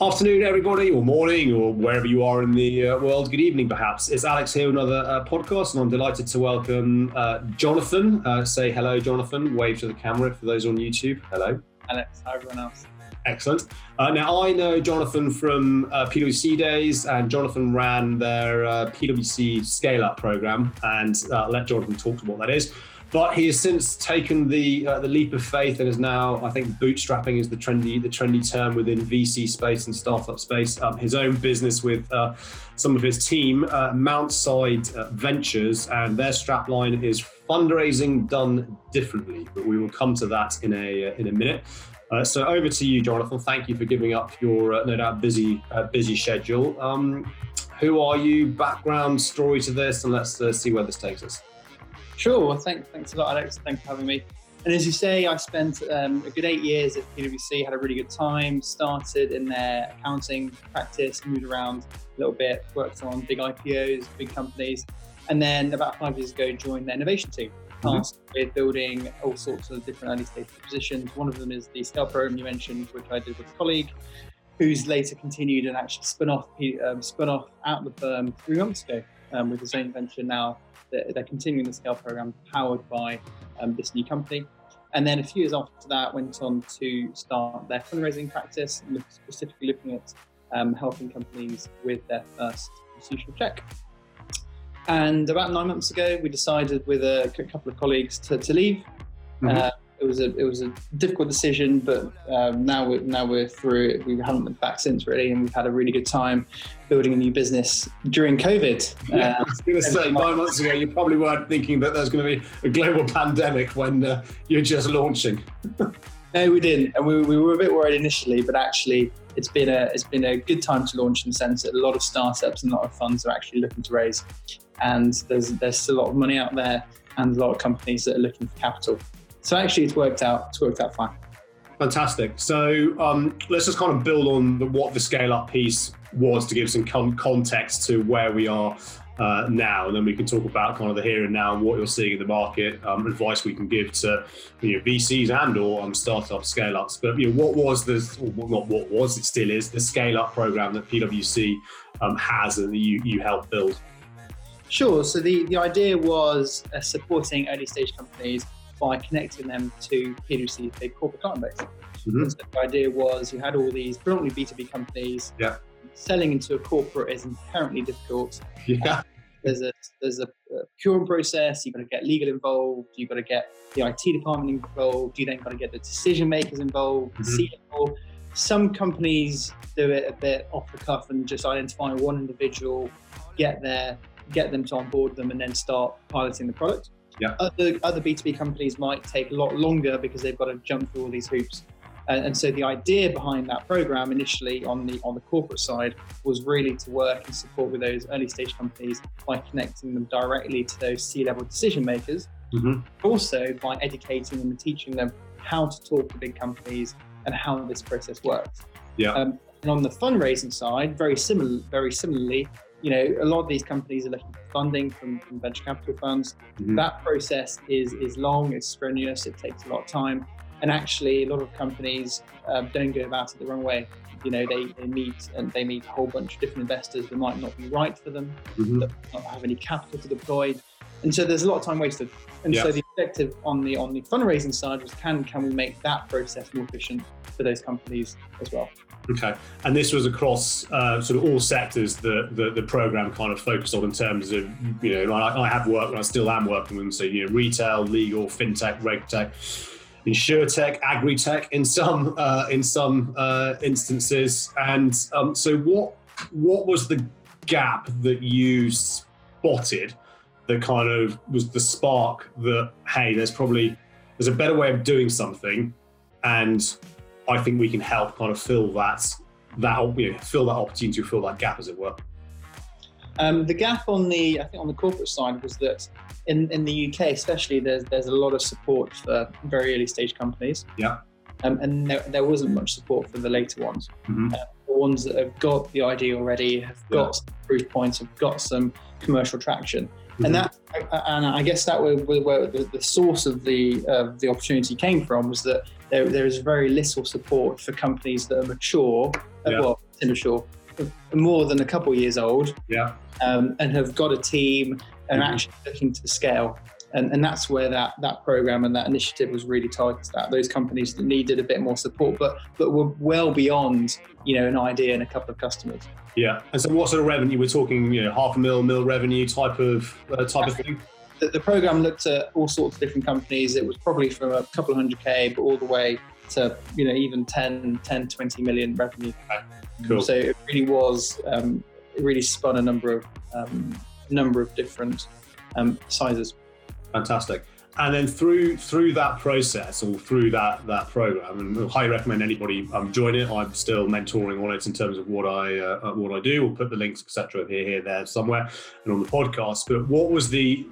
Afternoon, everybody, or morning, or wherever you are in the uh, world. Good evening, perhaps. It's Alex here, with another uh, podcast, and I'm delighted to welcome uh, Jonathan. Uh, say hello, Jonathan. Wave to the camera for those on YouTube. Hello. Alex, how everyone else? Excellent. Uh, now, I know Jonathan from uh, PwC days, and Jonathan ran their PwC Scale Up program, and let Jonathan talk to what that is. But he has since taken the uh, the leap of faith and is now, I think, bootstrapping is the trendy the trendy term within VC space and startup space. Um, his own business with uh, some of his team, uh, Mountside uh, Ventures, and their strapline is fundraising done differently. But we will come to that in a uh, in a minute. Uh, so over to you, Jonathan. Thank you for giving up your no doubt busy busy schedule. Um, who are you? Background story to this, and let's see where this takes us. Sure. Well, thanks, thanks a lot, Alex. Thanks for having me. And as you say, I spent um, a good eight years at PwC, had a really good time, started in their accounting practice, moved around a little bit, worked on big IPOs, big companies. And then about five years ago, joined the innovation team, mm-hmm. tasked mm-hmm. with building all sorts of different early stage positions. One of them is the Scale program you mentioned, which I did with a colleague, who's later continued and actually spun off, um, spun off out of the firm three months ago um, with the same venture now they're, they're continuing the scale program powered by um, this new company. And then a few years after that, went on to start their fundraising practice, specifically looking at um, helping companies with their first institutional check. And about nine months ago, we decided with a couple of colleagues to, to leave. Mm-hmm. Uh, it was a it was a difficult decision, but um, now we're now we're through it. We haven't been back since really, and we've had a really good time building a new business during COVID. Yeah, uh, I was going to say nine months ago, you probably weren't thinking that there's going to be a global pandemic when uh, you're just launching. no, we didn't, and we, we were a bit worried initially, but actually, it's been a it's been a good time to launch in the sense that a lot of startups and a lot of funds are actually looking to raise, and there's there's still a lot of money out there and a lot of companies that are looking for capital. So actually, it's worked out. It's worked out fine. Fantastic. So um, let's just kind of build on the, what the scale up piece was to give some con- context to where we are uh, now, and then we can talk about kind of the here and now and what you're seeing in the market, um, advice we can give to you know, VCs and or um, startup scale ups. But you know, what was the not what was it still is the scale up program that PwC um, has and that you you help build. Sure. So the the idea was uh, supporting early stage companies by connecting them to PwC's big corporate client base. Mm-hmm. So the idea was you had all these predominantly B2B companies. Yeah. Selling into a corporate is inherently difficult. Yeah. There's a there's a, a procurement process. You've got to get legal involved. You've got to get the IT department involved. You then got to get the decision makers involved. Mm-hmm. Some companies do it a bit off the cuff and just identify one individual, get there, get them to onboard them, and then start piloting the product. Yeah. Other other B2B companies might take a lot longer because they've got to jump through all these hoops. And, and, so the idea behind that program initially on the on the corporate side was really to work and support with those early stage companies by connecting them directly to those C-level decision makers. Mm-hmm. Also by educating them and teaching them how to talk to big companies and how this process works. Yeah. Um, and on the fundraising side, very similar, very similarly, you know, a lot of these companies are looking for funding from, from venture capital funds. Mm-hmm. That process is is long, it's strenuous, it takes a lot of time, and actually, a lot of companies um, don't go about it the wrong way. You know, they, they meet and they meet a whole bunch of different investors that might not be right for them, mm-hmm. that not have any capital to deploy, and so there's a lot of time wasted. And so the objective on the on the fundraising side was can can we make that process more efficient for those companies as well. Okay, and this was across uh, sort of all sectors that the, the program kind of focused on in terms of you know I, I have worked and I still am working with them. So you know retail, legal, fintech, regtech, insurtech, agri-tech in some uh, in some uh, instances. And um, so what what was the gap that you spotted that kind of was the spark that hey, there's probably there's a better way of doing something, and I think we can help kind of fill that that you know, fill that opportunity, fill that gap, as it were. Um, the gap on the I think on the corporate side was that in, in the UK especially there's there's a lot of support for very early stage companies. Yeah. Um, and there, there, wasn't much support for the later ones. Mm-hmm. Uh, the ones that have got the idea already, have got yeah. proof points, have got some commercial traction. Mm-hmm. And that, and I guess that was where the, the source of the uh, the opportunity came from was that there, there is very little support for companies that are mature, uh, yeah. well, are more than a couple of years old Yeah. um, and have got a team and Mhm. actually looking to scale. And, and that's where that, that program and that initiative was really targeted at those companies that needed a bit more support, but but were well beyond you know an idea and a couple of customers. Yeah. And so, what sort of revenue? We're talking, you know, half a mil, mil revenue type of uh, type of thing. The, the program looked at all sorts of different companies. It was probably from a couple of hundred k, but all the way to you know even 10, 10 20 million revenue. Cool. So it really was. Um, it really spun a number of um, number of different um, sizes. Fantastic. And then through through that process or through that that program, and I highly recommend anybody um, join it. I'm still mentoring on it in terms of what I uh, what I do. We'll put the links etc. here, here, there, somewhere, and on the podcast. But what was the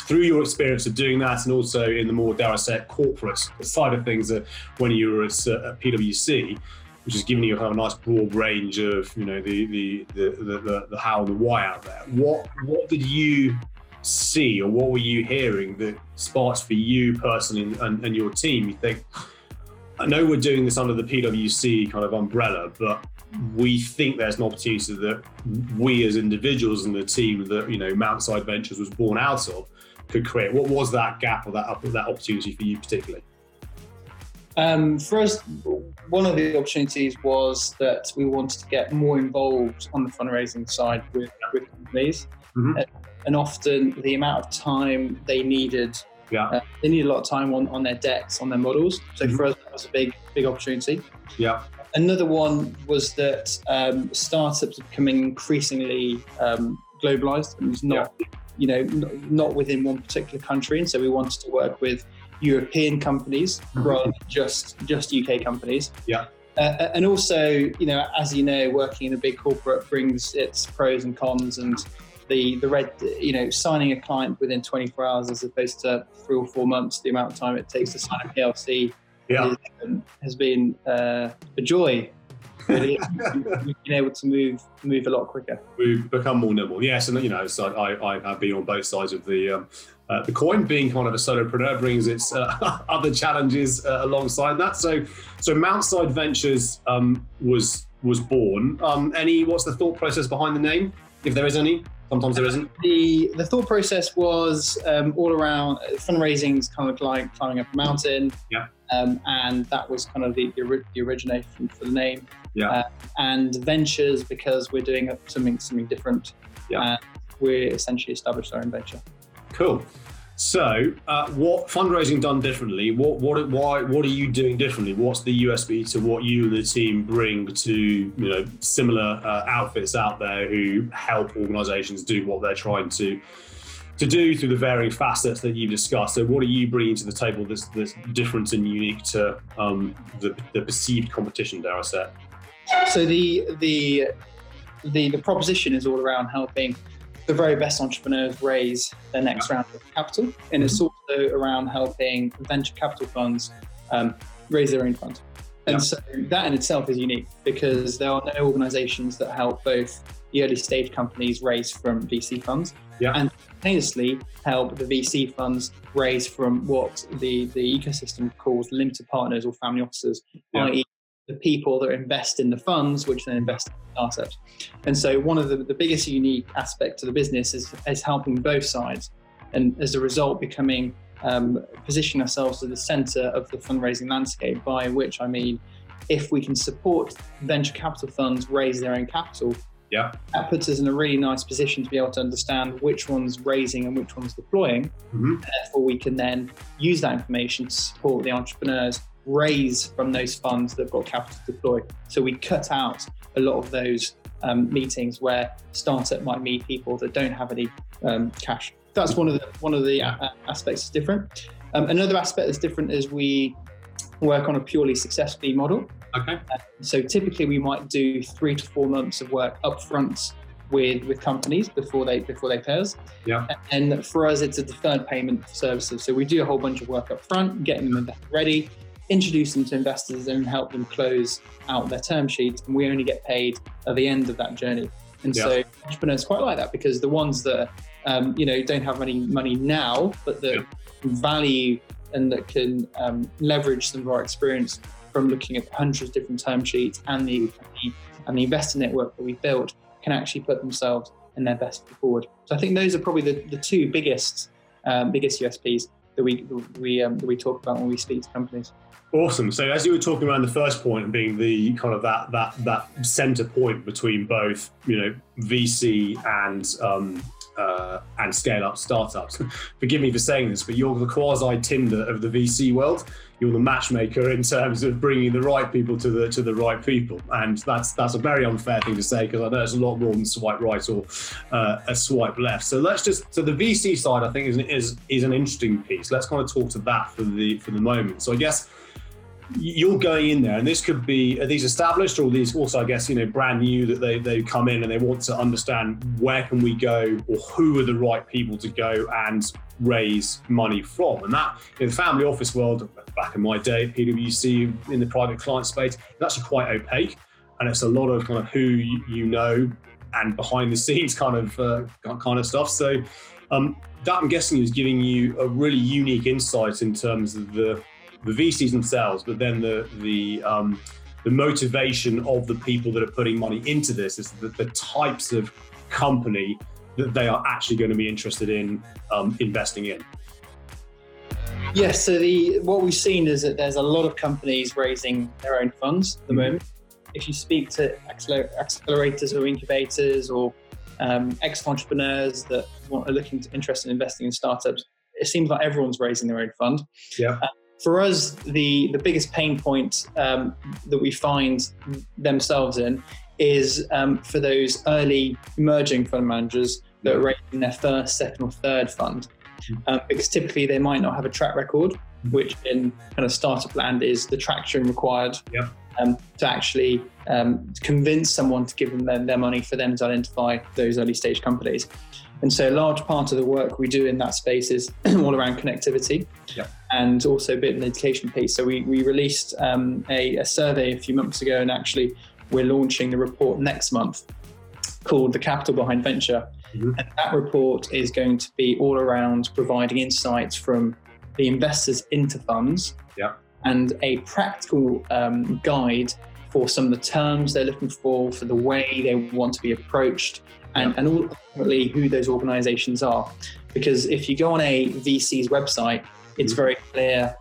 through your experience of doing that, and also in the more dare I say corporate side of things, uh, when you were at, uh, at PwC, which is giving you kind of a nice broad range of you know the the the the, the, the how and the why out there. What what did you see or what were you hearing that sparks for you personally and, and, your team? You think, I know we're doing this under the PwC kind of umbrella, but we think there's an opportunity that we as individuals and the team that you know Mountside Ventures was born out of could create. What was that gap or that that opportunity for you particularly? Um, for us, one of the opportunities was that we wanted to get more involved on the fundraising side with, with companies. Mhm. And, often the amount of time they needed, Yeah. uh, they needed a lot of time on, on their decks, on their models. So Mhm. for us, that was a big, big opportunity. Yeah. Another one was that um, startups are becoming increasingly um, globalized and it's not, you know, n- not within one particular country. And so we wanted to work with European companies Mhm. rather than just just UK companies. Yeah. Uh, and also, you know, as you know, working in a big corporate brings its pros and cons, and the the red, you know, signing a client within 24 hours as opposed to three or four months, the amount of time it takes to sign a PLC Yeah. is, um, has been uh, a joy. Really, we've been able to move move a lot quicker. We've become more nimble. Yes, and you know, so I, I have been on both sides of the um, uh, the coin. Being kind of a solopreneur brings its uh, other challenges uh, alongside that. So, so Mountside Ventures um, was was born. Um, any? What's the thought process behind the name, if there is any? Sometimes there isn't. The the thought process was um, all around uh, fundraising is kind of like climbing up a mountain. Yeah. Um, and that was kind of the, the, ori- the origination for the name. Yeah. Uh, and ventures because we're doing something something different. Yeah. And we're essentially established our own venture. Cool. So, uh, what fundraising done differently? What what why what are you doing differently? What's the USP to what you and the team bring to you know similar uh, outfits out there who help organisations do what they're trying to to do through the varying facets that you've discussed? So, what are you bringing to the table that's that's different and unique to um, the the perceived competition? Dare I say? So the the the the proposition is all around helping the very best entrepreneurs raise their next round of capital, and it's also around helping venture capital funds um, raise their own funds. And Yeah. so that in itself is unique because there are no organisations that help both the early stage companies raise from VC funds Yeah. and simultaneously help the VC funds raise from what the, the ecosystem calls limited partners or family offices, Yeah. i.e., the people that invest in the funds, which then invest in startups. And so, one of the, the biggest unique aspects of the business is, is helping both sides, and as a result, becoming um, position ourselves at the center of the fundraising landscape. By which I mean, if we can support venture capital funds raise their own capital, Yeah. that puts us in a really nice position to be able to understand which one's raising and which one's deploying. Mhm. Therefore, we can then use that information to support the entrepreneurs raise from those funds that've got capital to deploy. So we cut out a lot of those um, meetings where startup might meet people that don't have any um, cash. That's one of the one of the uh, aspects that's different. Um, another aspect that's different is we work on a purely success fee model. Okay. So typically we might do three to four months of work upfront with with companies before they before they pay us. Yeah. And for us, it's a deferred payment for services. So we do a whole bunch of work up front, getting them ready, introduce them to investors, and help them close out their term sheets. And we only get paid at the end of that journey. And so entrepreneurs quite like that because the ones that um, you know don't have any money now, but that Yeah. value and that can um, leverage some of our experience from looking at hundreds of different term sheets and the, and the investor network that we built can actually put themselves in their best forward. So I think those are probably the, the two biggest um, biggest USPs that we we um, that we talk about when we speak to companies. Awesome. So as you were talking around the first point and being the kind of that that that center point between both you know VC and um, uh, and scale up startups. Forgive me for saying this, but you're the quasi Tinder of the VC world. You're the matchmaker in terms of bringing the right people to the to the right people, and that's that's a very unfair thing to say because I know it's a lot more than swipe right or uh, a swipe left. So let's just so the VC side I think is is is an interesting piece. Let's kind of talk to that for the for the moment. So I guess you're going in there, and this could be are these established or these also, I guess, you know, brand new that they they come in and they want to understand where can we go or who are the right people to go and raise money from, and that in the family office world, back in my day, PwC in the private client space, it's actually quite opaque, and it's a lot of kind of who you know and behind the scenes kind of uh, kind of stuff. So. Um, that I'm guessing is giving you a really unique insight in terms of the the VCs themselves, but then the the um, the motivation of the people that are putting money into this is the, the types of company that they are actually going to be interested in um, investing in. Yes, so the what we've seen is that there's a lot of companies raising their own funds at the mm-hmm. moment. If you speak to accelerators or incubators or um, ex-entrepreneurs that are looking to interested in investing in startups, it seems like everyone's raising their own fund. Yeah. Uh, for us, the, the biggest pain point um, that we find themselves in is um, for those early emerging fund managers that are raising their first, second, or third fund. Hmm. Um, because typically they might not have a track record, hmm. which in kind of startup land is the traction required um, to actually um, convince someone to give them their, their, money for them to identify those early stage companies. And so, a large part of the work we do in that space is all around connectivity and also a bit of an education piece. So, we, we released um, a, a survey a few months ago, and actually, we're launching the report next month called The Capital Behind Venture. Mm-hmm. And that report is going to be all around providing insights from the investors into funds yeah. and a practical um, guide for some of the terms they're looking for, for the way they want to be approached, and, and ultimately who those organizations are. Because if you go on a VC's website, it's mm-hmm. very clear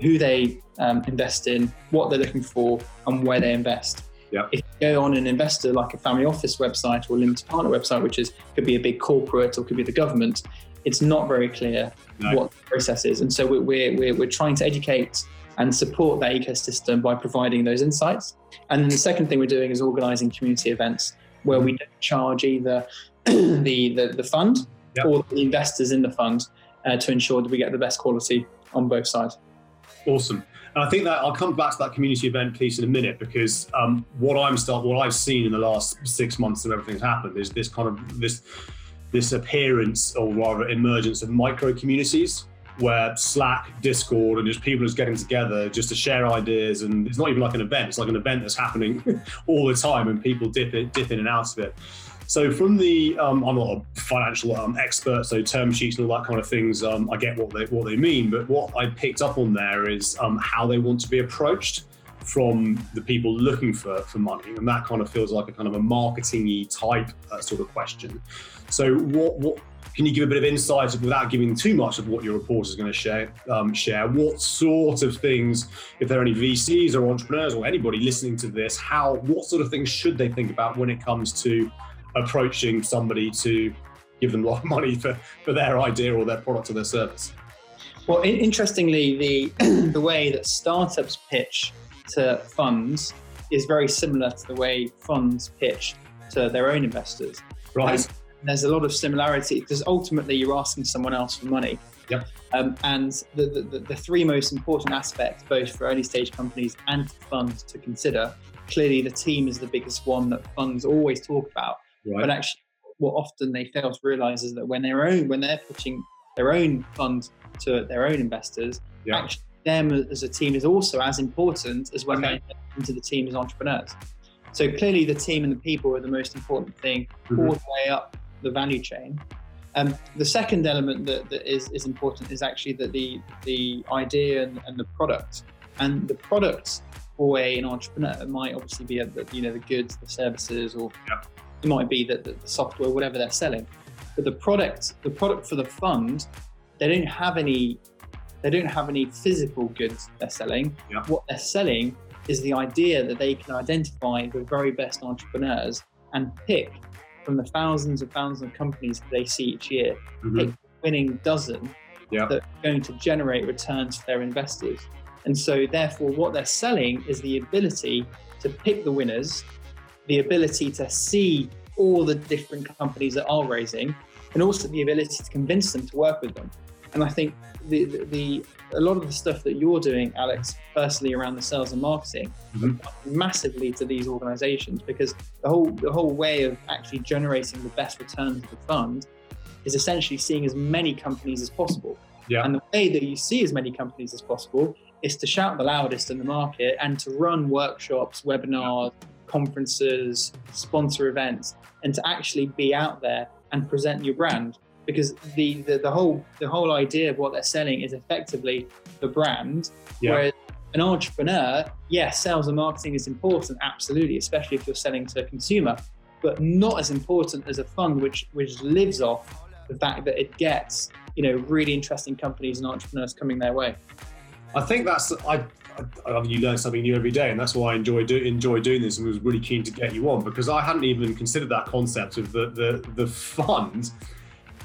who they um, invest in, what they're looking for, and where they invest. Yeah. If you go on an investor like a family office website or a limited partner website, which is could be a big corporate or could be the government, it's not very clear no. what the process is. And so we're, we're, we're trying to educate and support that ecosystem by providing those insights. And then the second thing we're doing is organizing community events where we don't charge either the, the, the fund yep. or the investors in the fund uh, to ensure that we get the best quality on both sides. Awesome. And I think that I'll come back to that community event piece in a minute because um, what I'm start, what I've seen in the last six months that everything's happened is this kind of this this appearance or rather emergence of micro communities where Slack, Discord, and just people just getting together just to share ideas. And it's not even like an event; it's like an event that's happening all the time, and people dip it, dip in and out of it. So from the, um, I'm not a financial um, expert, so term sheets and all that kind of things, um, I get what they what they mean. But what I picked up on there is um, how they want to be approached from the people looking for for money, and that kind of feels like a kind of a marketingy type uh, sort of question. So what what can you give a bit of insight without giving too much of what your report is going to share? Um, share what sort of things, if there are any VCs or entrepreneurs or anybody listening to this, how what sort of things should they think about when it comes to approaching somebody to give them a lot of money for, for their idea or their product or their service? Well, interestingly, the the way that startups pitch to funds is very similar to the way funds pitch to their own investors. Right. And there's a lot of similarity because ultimately you're asking someone else for money. Yep. Um, and the, the, the, three most important aspects, both for early stage companies and funds to consider, clearly the team is the biggest one that funds always talk about. Right. But actually, what often they fail to realize is that when their own when they're pitching their own fund to their own investors, yep. actually them as a team is also as important as when okay. they're into the team as entrepreneurs. So clearly, the team and the people are the most important thing mm-hmm. all the way up the value chain. Um, the second element that, that is, is important is actually that the the idea and, and the product and the product for a, an entrepreneur might obviously be the, you know the goods, the services, or Yeah. it might be that the, the software, whatever they're selling. But the product, the product for the fund, they don't have any they don't have any physical goods they're selling. Yeah. What they're selling is the idea that they can identify the very best entrepreneurs and pick from the thousands and thousands of companies that they see each year, Mhm. pick the winning dozen Yeah. that are going to generate returns for their investors. And so, therefore, what they're selling is the ability to pick the winners, the ability to see all the different companies that are raising, and also the ability to convince them to work with them. And I think the, the, the a lot of the stuff that you're doing, Alex, personally around the sales and marketing, Mhm. massively to these organisations because the whole the whole way of actually generating the best returns of the fund is essentially seeing as many companies as possible. Yeah. And the way that you see as many companies as possible is to shout the loudest in the market and to run workshops, webinars, conferences, sponsor events, and to actually be out there and present your brand. Because the, the, the whole the whole idea of what they're selling is effectively the brand. Yeah. Whereas an entrepreneur, yes, sales and marketing is important, absolutely, especially if you're selling to a consumer, but not as important as a fund which which lives off the fact that it gets you know really interesting companies and entrepreneurs coming their way. I think that's I. I, I mean, you learn something new every day, and that's why I enjoy do, enjoy doing this, and was really keen to get you on because I hadn't even considered that concept of the the the fund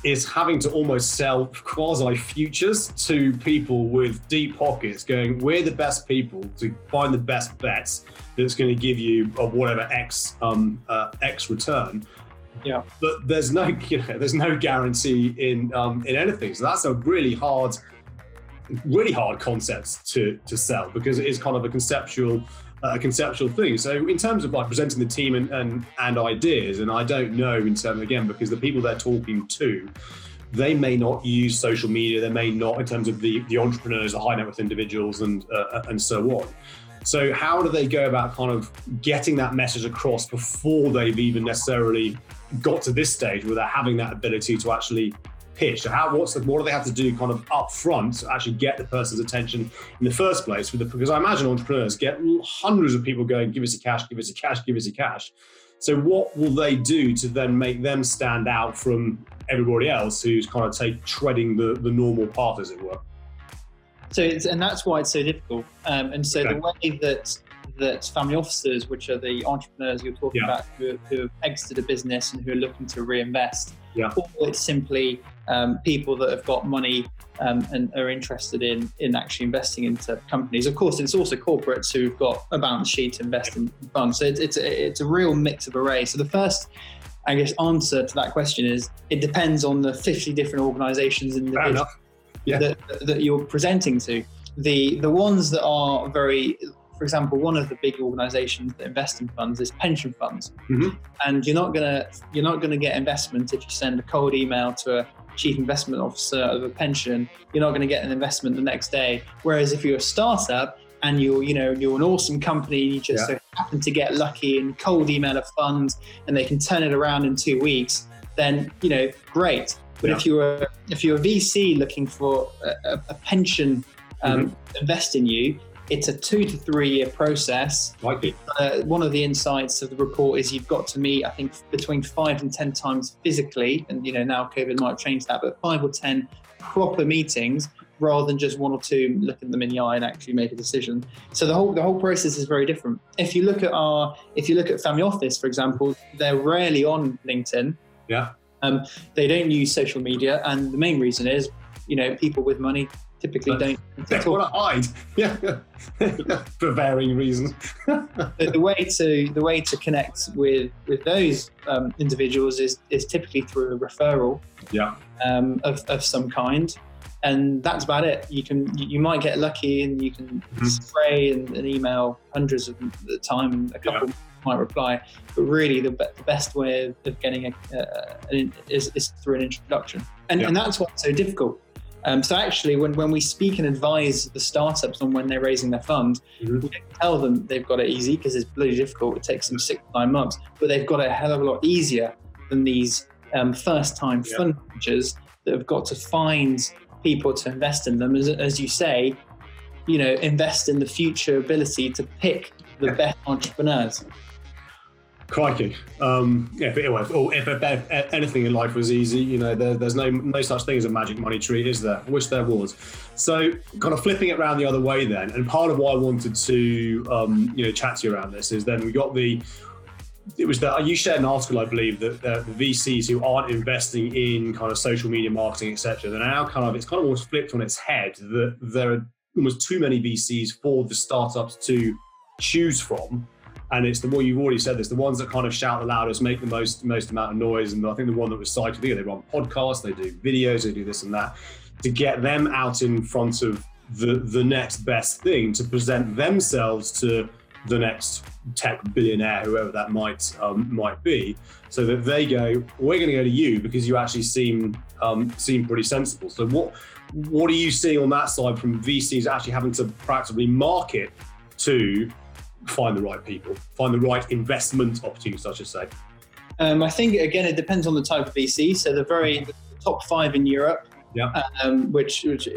is having to almost sell quasi futures to people with deep pockets, going, "We're the best people to find the best bets that's going to give you a whatever x um uh, x return." Yeah. but there's no you know there's no guarantee in um in anything, so that's a really hard really hard concept to to sell because it is kind of a conceptual a conceptual thing. So in terms of like presenting the team and, and and ideas, and I don't know in terms again because the people they're talking to, they may not use social media. They may not in terms of the the entrepreneurs, the high net worth individuals, and uh, and so on. So how do they go about kind of getting that message across before they've even necessarily got to this stage they're having that ability to actually pitch? So how what's the, what do they have to do kind of up front to actually get the person's attention in the first place? With the, because I imagine entrepreneurs get hundreds of people going, give us a cash, give us a cash, give us a cash. So what will they do to then make them stand out from everybody else who's kind of take treading the, the normal path, as it were? So it's, and that's why it's so difficult. Um, and so Okay. the way that that family officers, which are the entrepreneurs you're talking Yeah. about, who, who have exited a business and who are looking to reinvest, Yeah. or it's simply um, people that have got money um, and are interested in in actually investing into companies. Of course, it's also corporates who've got a balance sheet to invest in funds. So it's it's a, it's a real mix of array. So the first. I guess answer to that question is it depends on the 50 different organizations and Fair enough. Yeah. that, that you're presenting to. The the ones that are very, for example, one of the big organisations that invest in funds is pension funds, Mhm. and you're not gonna you're not gonna get investment if you send a cold email to a chief investment officer of a pension. You're not going to get an investment the next day. Whereas if you're a startup and you're you know you're an awesome company, you just Yeah. so happen to get lucky and cold email a fund, and they can turn it around in two weeks, then you know great. But if you're a, if you're a VC looking for a, a, pension um, invest in you, it's a two to three year process. Like it. Uh, one of the insights of the report is you've got to meet, I think, between five and ten times physically, and you know now COVID might have changed that, but five or ten proper meetings rather than just one or two looking them in the eye and actually make a decision. So the whole the whole process is very different. If you look at our if you look at family office, for example, they're rarely on LinkedIn. Yeah. Um, they don't use social media, and the main reason is, you know, people with money typically don't. Talk. want to hide. Yeah. For varying reasons. the, the way to the way to connect with with those um, individuals is is typically through a referral Yeah. um, of, of some kind and that's about it you can you, you might get lucky and you can Mhm. spray and, and email hundreds of them at the time and a couple might reply but really the, be- the best way of, of getting a, uh, an, is, is through an introduction and, Yeah. and that's what's so difficult um, so actually when, when we speak and advise the startups on when they're raising their fund Mhm. we don't tell them they've got it easy because it's bloody difficult it takes them six nine months but they've got it a hell of a lot easier than these um, first time Yeah. fund managers that have got to find people to invest in them as, as you say you know, invest in the future ability to pick the best entrepreneurs. Crikey! Um, if, it, if, if, if, anything in life was easy, you know, there, there's no no such thing as a magic money tree, is there? I wish there was. So, kind of flipping it around the other way, then, and part of why I wanted to, um, you know, chat to you around this is then we got the. It was that you shared an article, I believe, that the, the VCs who aren't investing in kind of social media marketing, etc., they're now kind of it's kind of almost flipped on its head that there are almost too many VCs for the startups to choose from and it's the one you've already said this the ones that kind of shout the loudest make the most most amount of noise. And i think the one that was cited they run podcasts they do videos they do this and that to get them out in front of the the next best thing to present themselves to the next tech billionaire whoever that might um, might be so that they go we're going to go to you because you actually seem um, seem pretty sensible. So what what are you seeing on that side from vcs actually having to practically market to find the right people, find the right investment opportunities, I should say? Um, I think again, it depends on the type of VC. So the very the top five in Europe, yeah, um, which, which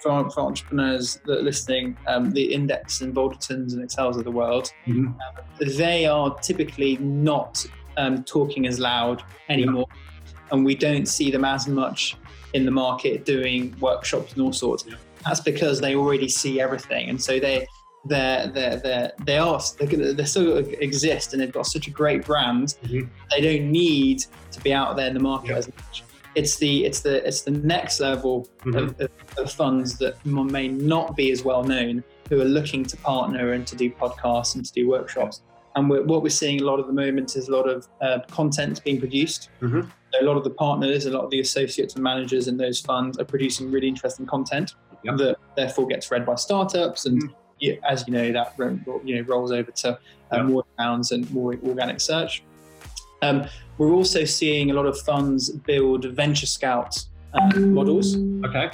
for, for, entrepreneurs that are listening, um, the Index and Baldertons and Accels of the world, mm-hmm. Um, they are typically not um, talking as loud anymore, yeah. and we don't see them as much in the market doing workshops and all sorts. Yeah. That's because they already see everything, and so they they're they're they're they are they're, gonna, they still exist and they've got such a great brand. Mm-hmm. They don't need to be out there in the market as much. It's the it's the it's the next level mm-hmm. of, of, of, funds that may not be as well known who are looking to partner and to do podcasts and to do workshops. And we're, what we're seeing a lot of the moment is a lot of uh, content being produced. Mm-hmm. So a lot of the partners, a lot of the associates and managers in those funds are producing really interesting content that therefore gets read by startups and as you know, that you know rolls over to uh, more pounds and more organic search. Um, we're also seeing a lot of funds build venture scout uh, models. Okay.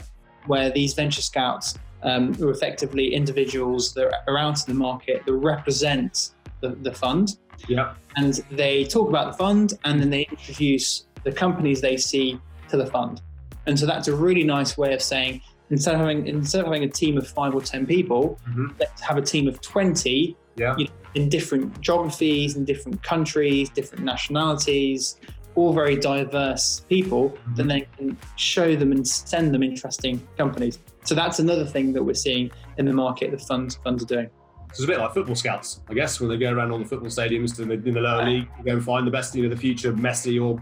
Where these venture scouts um, are effectively individuals that are out in the market that represent the, the fund. Yeah. And they talk about the fund and then they introduce the companies they see to the fund. And so that's a really nice way of saying, instead of having instead of having a team of five or ten people, mm-hmm. let's have a team of twenty. Yeah. You know, in different geographies, in different countries, different nationalities, all very diverse people, mm-hmm. then they can show them and send them interesting companies. So that's another thing that we're seeing in the market. The funds funds are doing. So it's a bit like football scouts, I guess, when they go around all the football stadiums in the, in the lower league, go and find the best, you know, the future Messi or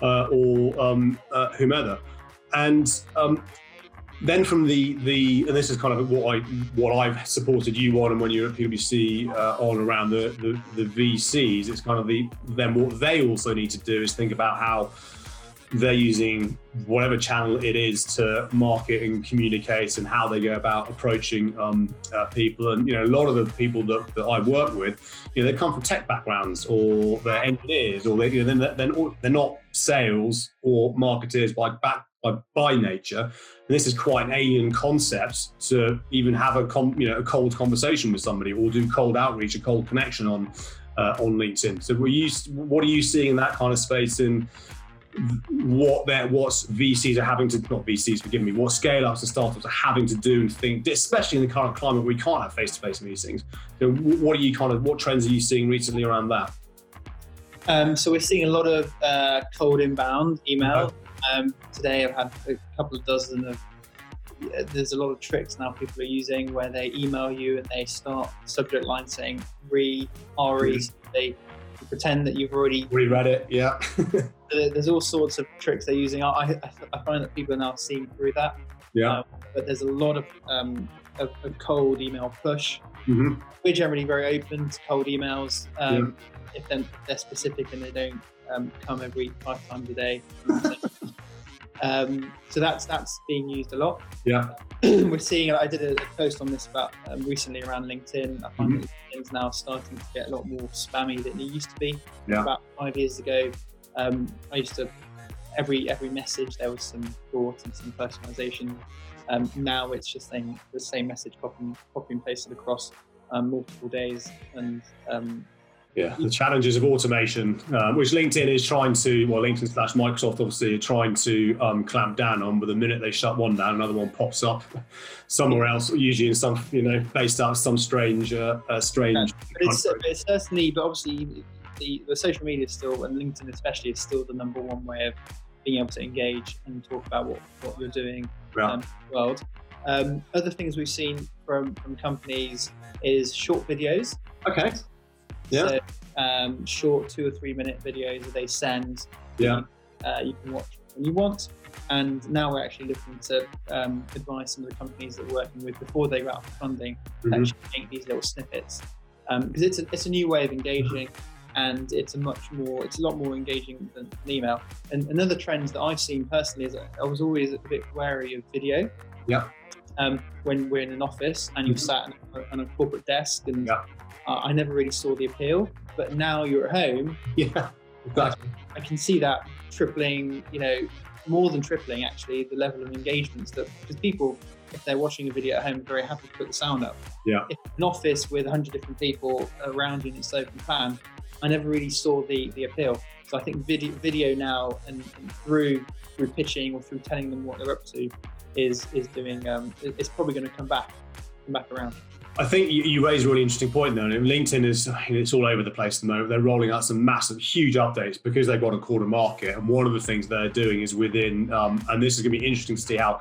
uh, or um, uh, whomever. And um, then from the the and this is kind of what I what I've supported you on and when you're at PwC uh, on around the, the, the VCs, it's kind of the then what they also need to do is think about how they're using whatever channel it is to market and communicate and how they go about approaching um, uh, people. And you know, a lot of the people that, that I work with, you know, they come from tech backgrounds or they're engineers or they, you know, they're, they're, they're not sales or marketers by back by, by nature. And this is quite an alien concept to even have a com, you know a cold conversation with somebody or do cold outreach, a cold connection on uh, on LinkedIn. So, were you what are you seeing in that kind of space in what that what VCs are having to not VCs forgive me what scale ups and startups are having to do and think especially in the current climate we can't have face to face meetings so what are you kind of what trends are you seeing recently around that um, so we're seeing a lot of uh, cold inbound email um, today I've had a couple of dozen of. There's a lot of tricks now people are using where they email you and they start subject line saying re re. They pretend that you've already reread it. Yeah. there's all sorts of tricks they're using. I, I, find that people are now seeing through that. Yeah. Um, but there's a lot of um, a, a cold email push. Mm-hmm. We're generally very open to cold emails um, yeah. if they're, they're, specific and they don't um, come every five times a day. Um, so that's that's being used a lot. Yeah, we're seeing. I did a post on this about um, recently around LinkedIn. I find mm-hmm. that LinkedIn's now starting to get a lot more spammy than it used to be. Yeah. About five years ago, um, I used to every every message there was some thought and some personalization. Um, now it's just saying the same message copy, copy and pasted across um, multiple days, and um, Yeah, the challenges of automation, uh, which LinkedIn is trying to, well, LinkedIn slash Microsoft obviously are trying to um, clamp down on. But the minute they shut one down, another one pops up somewhere else, usually in some, you know, based out of some strange, uh, uh strange. Yeah, it's, it's, certainly, but obviously, the, the social media is still, and LinkedIn especially, is still the number one way of being able to engage and talk about what, what you're doing yeah. um, in the world. Um, other things we've seen from, from companies is short videos. Okay. Yeah. So, um, short two or three minute videos that they send. Yeah. Uh, you can watch when you want. And now we're actually looking to um, advise some of the companies that we're working with before they go out for funding mm-hmm. to actually make these little snippets. Because um, it's, a, it's a new way of engaging and it's a much more, it's a lot more engaging than an email. And another trend that I've seen personally is I was always a bit wary of video. Yeah. Um, when we're in an office and you're mm-hmm. sat on a corporate desk and yeah. Uh, I never really saw the appeal. But now you're at home. Yeah, exactly. I can see that tripling, you know, more than tripling actually the level of engagements that because people if they're watching a video at home, are very happy to put the sound up. Yeah. If an office with 100 different people around you in its open plan, I never really saw the the appeal. So I think video, video now and, and through through pitching or through telling them what they're up to is is doing. Um, it's probably going to come back come back around. I think you, you raise a really interesting point there. LinkedIn is it's all over the place at the moment. They're rolling out some massive, huge updates because they've got a quarter market. And one of the things they're doing is within, um, and this is going to be interesting to see how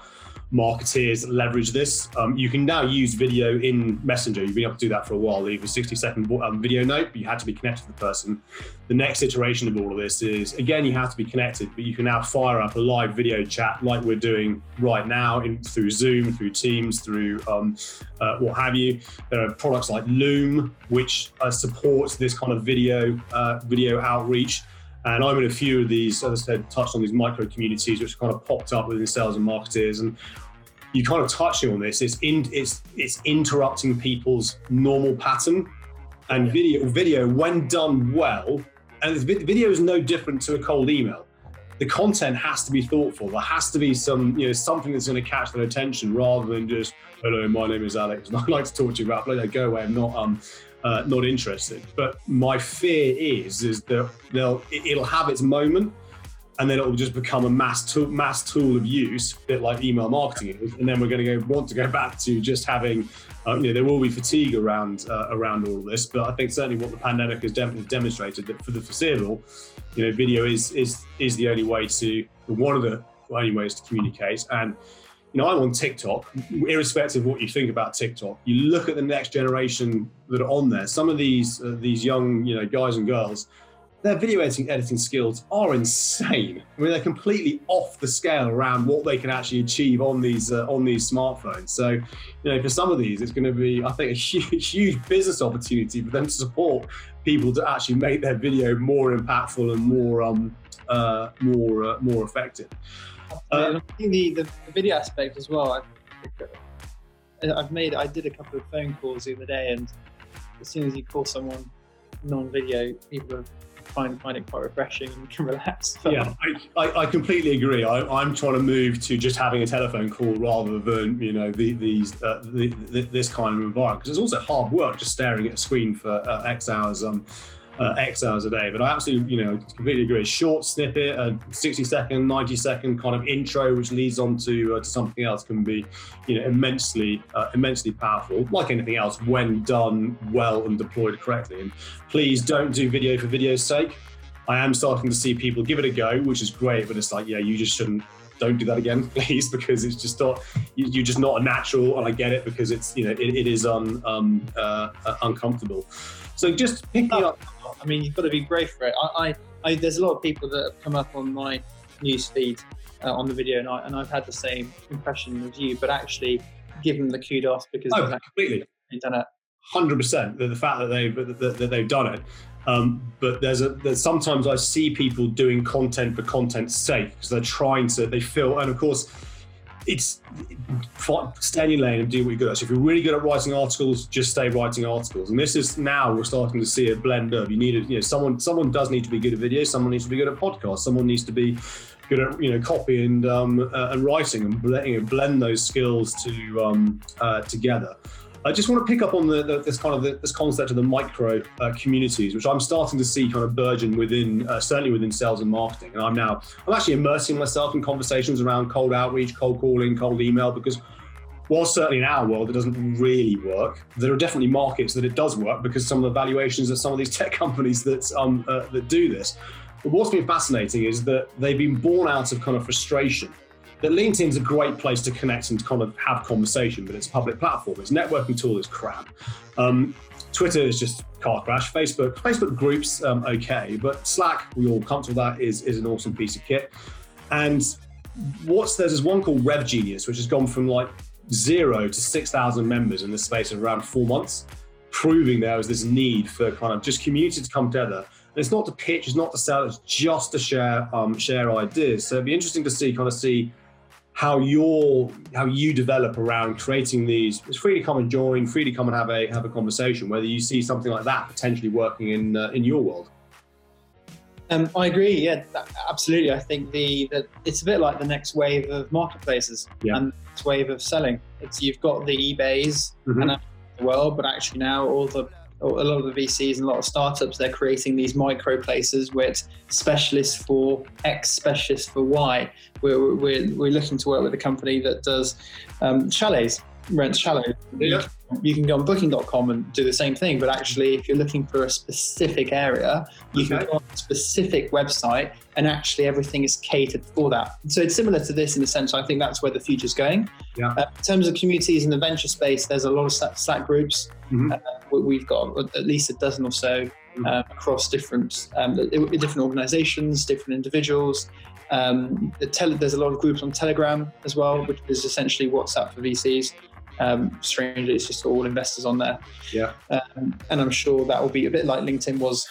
marketeers leverage this. Um, you can now use video in Messenger. You've been able to do that for a while. Leave a 60 second um, video note, but you had to be connected to the person. The next iteration of all of this is again, you have to be connected, but you can now fire up a live video chat like we're doing right now in, through Zoom, through Teams, through um, uh, what have you. There are products like Loom, which uh, supports this kind of video uh, video outreach. And I'm in a few of these, as I said, touched on these micro communities, which kind of popped up within sales and marketers. And you kind of touching on this. It's in, it's it's interrupting people's normal pattern. And video video, when done well, and video is no different to a cold email. The content has to be thoughtful. There has to be some, you know, something that's going to catch their attention rather than just, "Hello, my name is Alex, and I'd like to talk to you about." But go away. I'm not. Um, uh, not interested. But my fear is is that they'll it'll have its moment, and then it'll just become a mass tool, mass tool of use, a bit like email marketing is. And then we're going to go want to go back to just having, uh, you know, there will be fatigue around uh, around all of this. But I think certainly what the pandemic has demonstrated that for the foreseeable, you know, video is is is the only way to one of the only ways to communicate and you know, I'm on TikTok, irrespective of what you think about TikTok. You look at the next generation that are on there. Some of these uh, these young, you know, guys and girls, their video editing editing skills are insane. I mean, they're completely off the scale around what they can actually achieve on these uh, on these smartphones. So, you know, for some of these, it's going to be, I think, a huge, huge business opportunity for them to support people to actually make their video more impactful and more um, uh, more uh, more effective. Uh, I think the, the, the, video aspect as well. I, I've made. I did a couple of phone calls the other day, and as soon as you call someone non-video, people find find it quite refreshing and can relax. yeah, I, I, I, completely agree. I, am trying to move to just having a telephone call rather than you know the, these uh, the, the, this kind of environment because it's also hard work just staring at a screen for uh, X hours. Um, uh, X hours a day. But I absolutely, you know, completely agree. Short snippet, a 60 second, 90 second kind of intro, which leads on to, uh, to something else, can be, you know, immensely, uh, immensely powerful. Like anything else, when done well and deployed correctly. And please don't do video for video's sake. I am starting to see people give it a go, which is great, but it's like, yeah, you just shouldn't don't do that again, please, because it's just not you're just not a natural, and I get it because it's you know it, it is un, um, uh, uh uncomfortable. So just picking up I mean, you've got to be brave for it. I, I, I there's a lot of people that have come up on my news feed uh, on the video, and, I, and I've had the same impression as you, but actually give them the kudos because oh, they've completely done it. Hundred percent. The fact that they've that, that they've done it, um, but there's a there's sometimes I see people doing content for content's sake because they're trying to they feel and of course it's stay in your lane and do what you're good at. So if you're really good at writing articles, just stay writing articles. And this is now we're starting to see a blend of you need you know someone someone does need to be good at video, someone needs to be good at podcasts, someone needs to be good at you know copy and um, uh, and writing and blend, you know, blend those skills to um, uh, together. I just want to pick up on the, the this kind of the, this concept of the micro uh, communities, which I'm starting to see kind of burgeon within, uh, certainly within sales and marketing. And I'm now, I'm actually immersing myself in conversations around cold outreach, cold calling, cold email, because while certainly in our world it doesn't really work, there are definitely markets that it does work because some of the valuations of some of these tech companies that um, uh, that do this. But what's been fascinating is that they've been born out of kind of frustration that LinkedIn's a great place to connect and to kind of have conversation, but it's a public platform. Its networking tool is crap. Um, Twitter is just car crash. Facebook, Facebook groups, um, okay, but Slack, we all comfortable with that, is, is an awesome piece of kit. And what's there's this one called Rev Genius, which has gone from like zero to 6,000 members in the space of around four months, proving there was this need for kind of just community to come together. And it's not to pitch, it's not to sell, it's just to share um, share ideas. So it'd be interesting to see kind of see how your how you develop around creating these it's free to come and join free to come and have a have a conversation whether you see something like that potentially working in uh, in your world um, I agree. Yeah, absolutely. I think the, the, it's a bit like the next wave of marketplaces yeah. and next wave of selling. It's you've got the eBay's mm-hmm. and the world, but actually now all the a lot of the VCs and a lot of startups, they're creating these micro places with specialists for X, specialists for Y. We're, we're, we're looking to work with a company that does um, chalets, rents chalets. Yeah. You can go on booking.com and do the same thing, but actually, if you're looking for a specific area, you okay. can go on a specific website and actually everything is catered for that. So it's similar to this in the sense I think that's where the future's going. Yeah. Uh, in terms of communities in the venture space, there's a lot of Slack groups. Mm-hmm. Uh, we've got at least a dozen or so mm-hmm. uh, across different um, different organizations, different individuals. Um, the tele- there's a lot of groups on Telegram as well, which is essentially WhatsApp for VCs. Um, strangely, it's just all investors on there. Yeah. Um, and I'm sure that will be a bit like LinkedIn was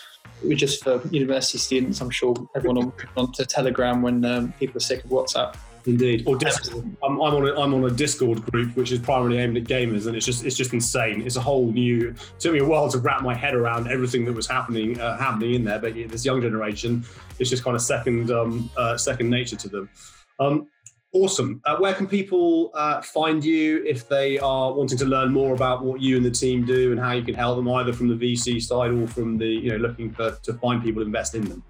just for university students. I'm sure everyone will move on to Telegram when um, people are sick of WhatsApp. Indeed, or Discord. I'm, I'm, on a, I'm on a Discord group which is primarily aimed at gamers, and it's just it's just insane. It's a whole new. It took me a while to wrap my head around everything that was happening uh, happening in there. But this young generation, it's just kind of second um, uh, second nature to them. Um, Awesome. Uh, where can people uh, find you if they are wanting to learn more about what you and the team do and how you can help them, either from the VC side or from the you know looking for to find people to invest in them?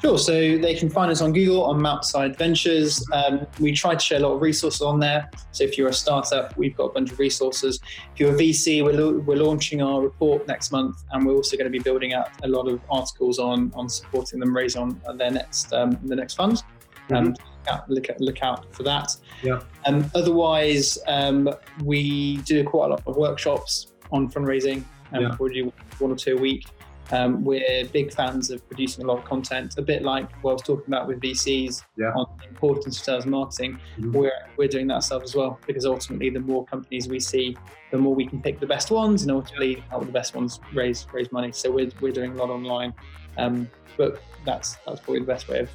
Sure. So they can find us on Google on Mountside Ventures. Um, we try to share a lot of resources on there. So if you're a startup, we've got a bunch of resources. If you're a VC, we're, we're launching our report next month, and we're also going to be building out a lot of articles on on supporting them raise on their next um, the next fund. Mm-hmm out, look, look out for that. Yeah. Um, otherwise, um, we do quite a lot of workshops on fundraising. Um, yeah. We do one or two a week. Um, we're big fans of producing a lot of content, a bit like what I was talking about with VCs yeah. on the importance of sales marketing. Mm-hmm. We're, we're doing that ourselves as well because ultimately, the more companies we see, the more we can pick the best ones and ultimately help the best ones raise raise money. So we're, we're doing a lot online. Um, but that's that's probably the best way of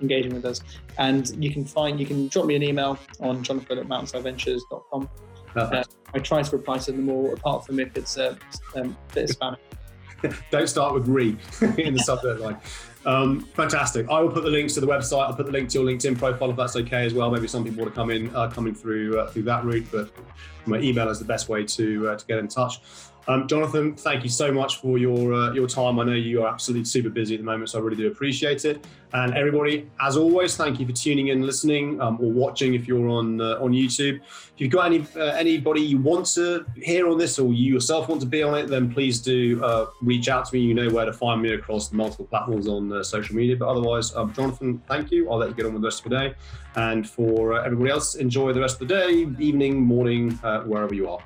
engaging with us. And you can find, you can drop me an email on jonathan at mountsideventures.com. Uh, I try to reply to them all, apart from if it's a, um, a bit of spam. Don't start with re in the subject line. Um, fantastic. I will put the links to the website. I'll put the link to your LinkedIn profile if that's okay as well. Maybe some people want to come in, uh, coming through uh, through that route, but my email is the best way to uh, to get in touch. Um, Jonathan, thank you so much for your uh, your time. I know you are absolutely super busy at the moment, so I really do appreciate it. And everybody, as always, thank you for tuning in, listening, um, or watching if you're on uh, on YouTube. If you've got any uh, anybody you want to hear on this, or you yourself want to be on it, then please do uh, reach out to me. You know where to find me across multiple platforms on uh, social media. But otherwise, um, Jonathan, thank you. I'll let you get on with the rest of the day. And for uh, everybody else, enjoy the rest of the day, evening, morning, wherever you are.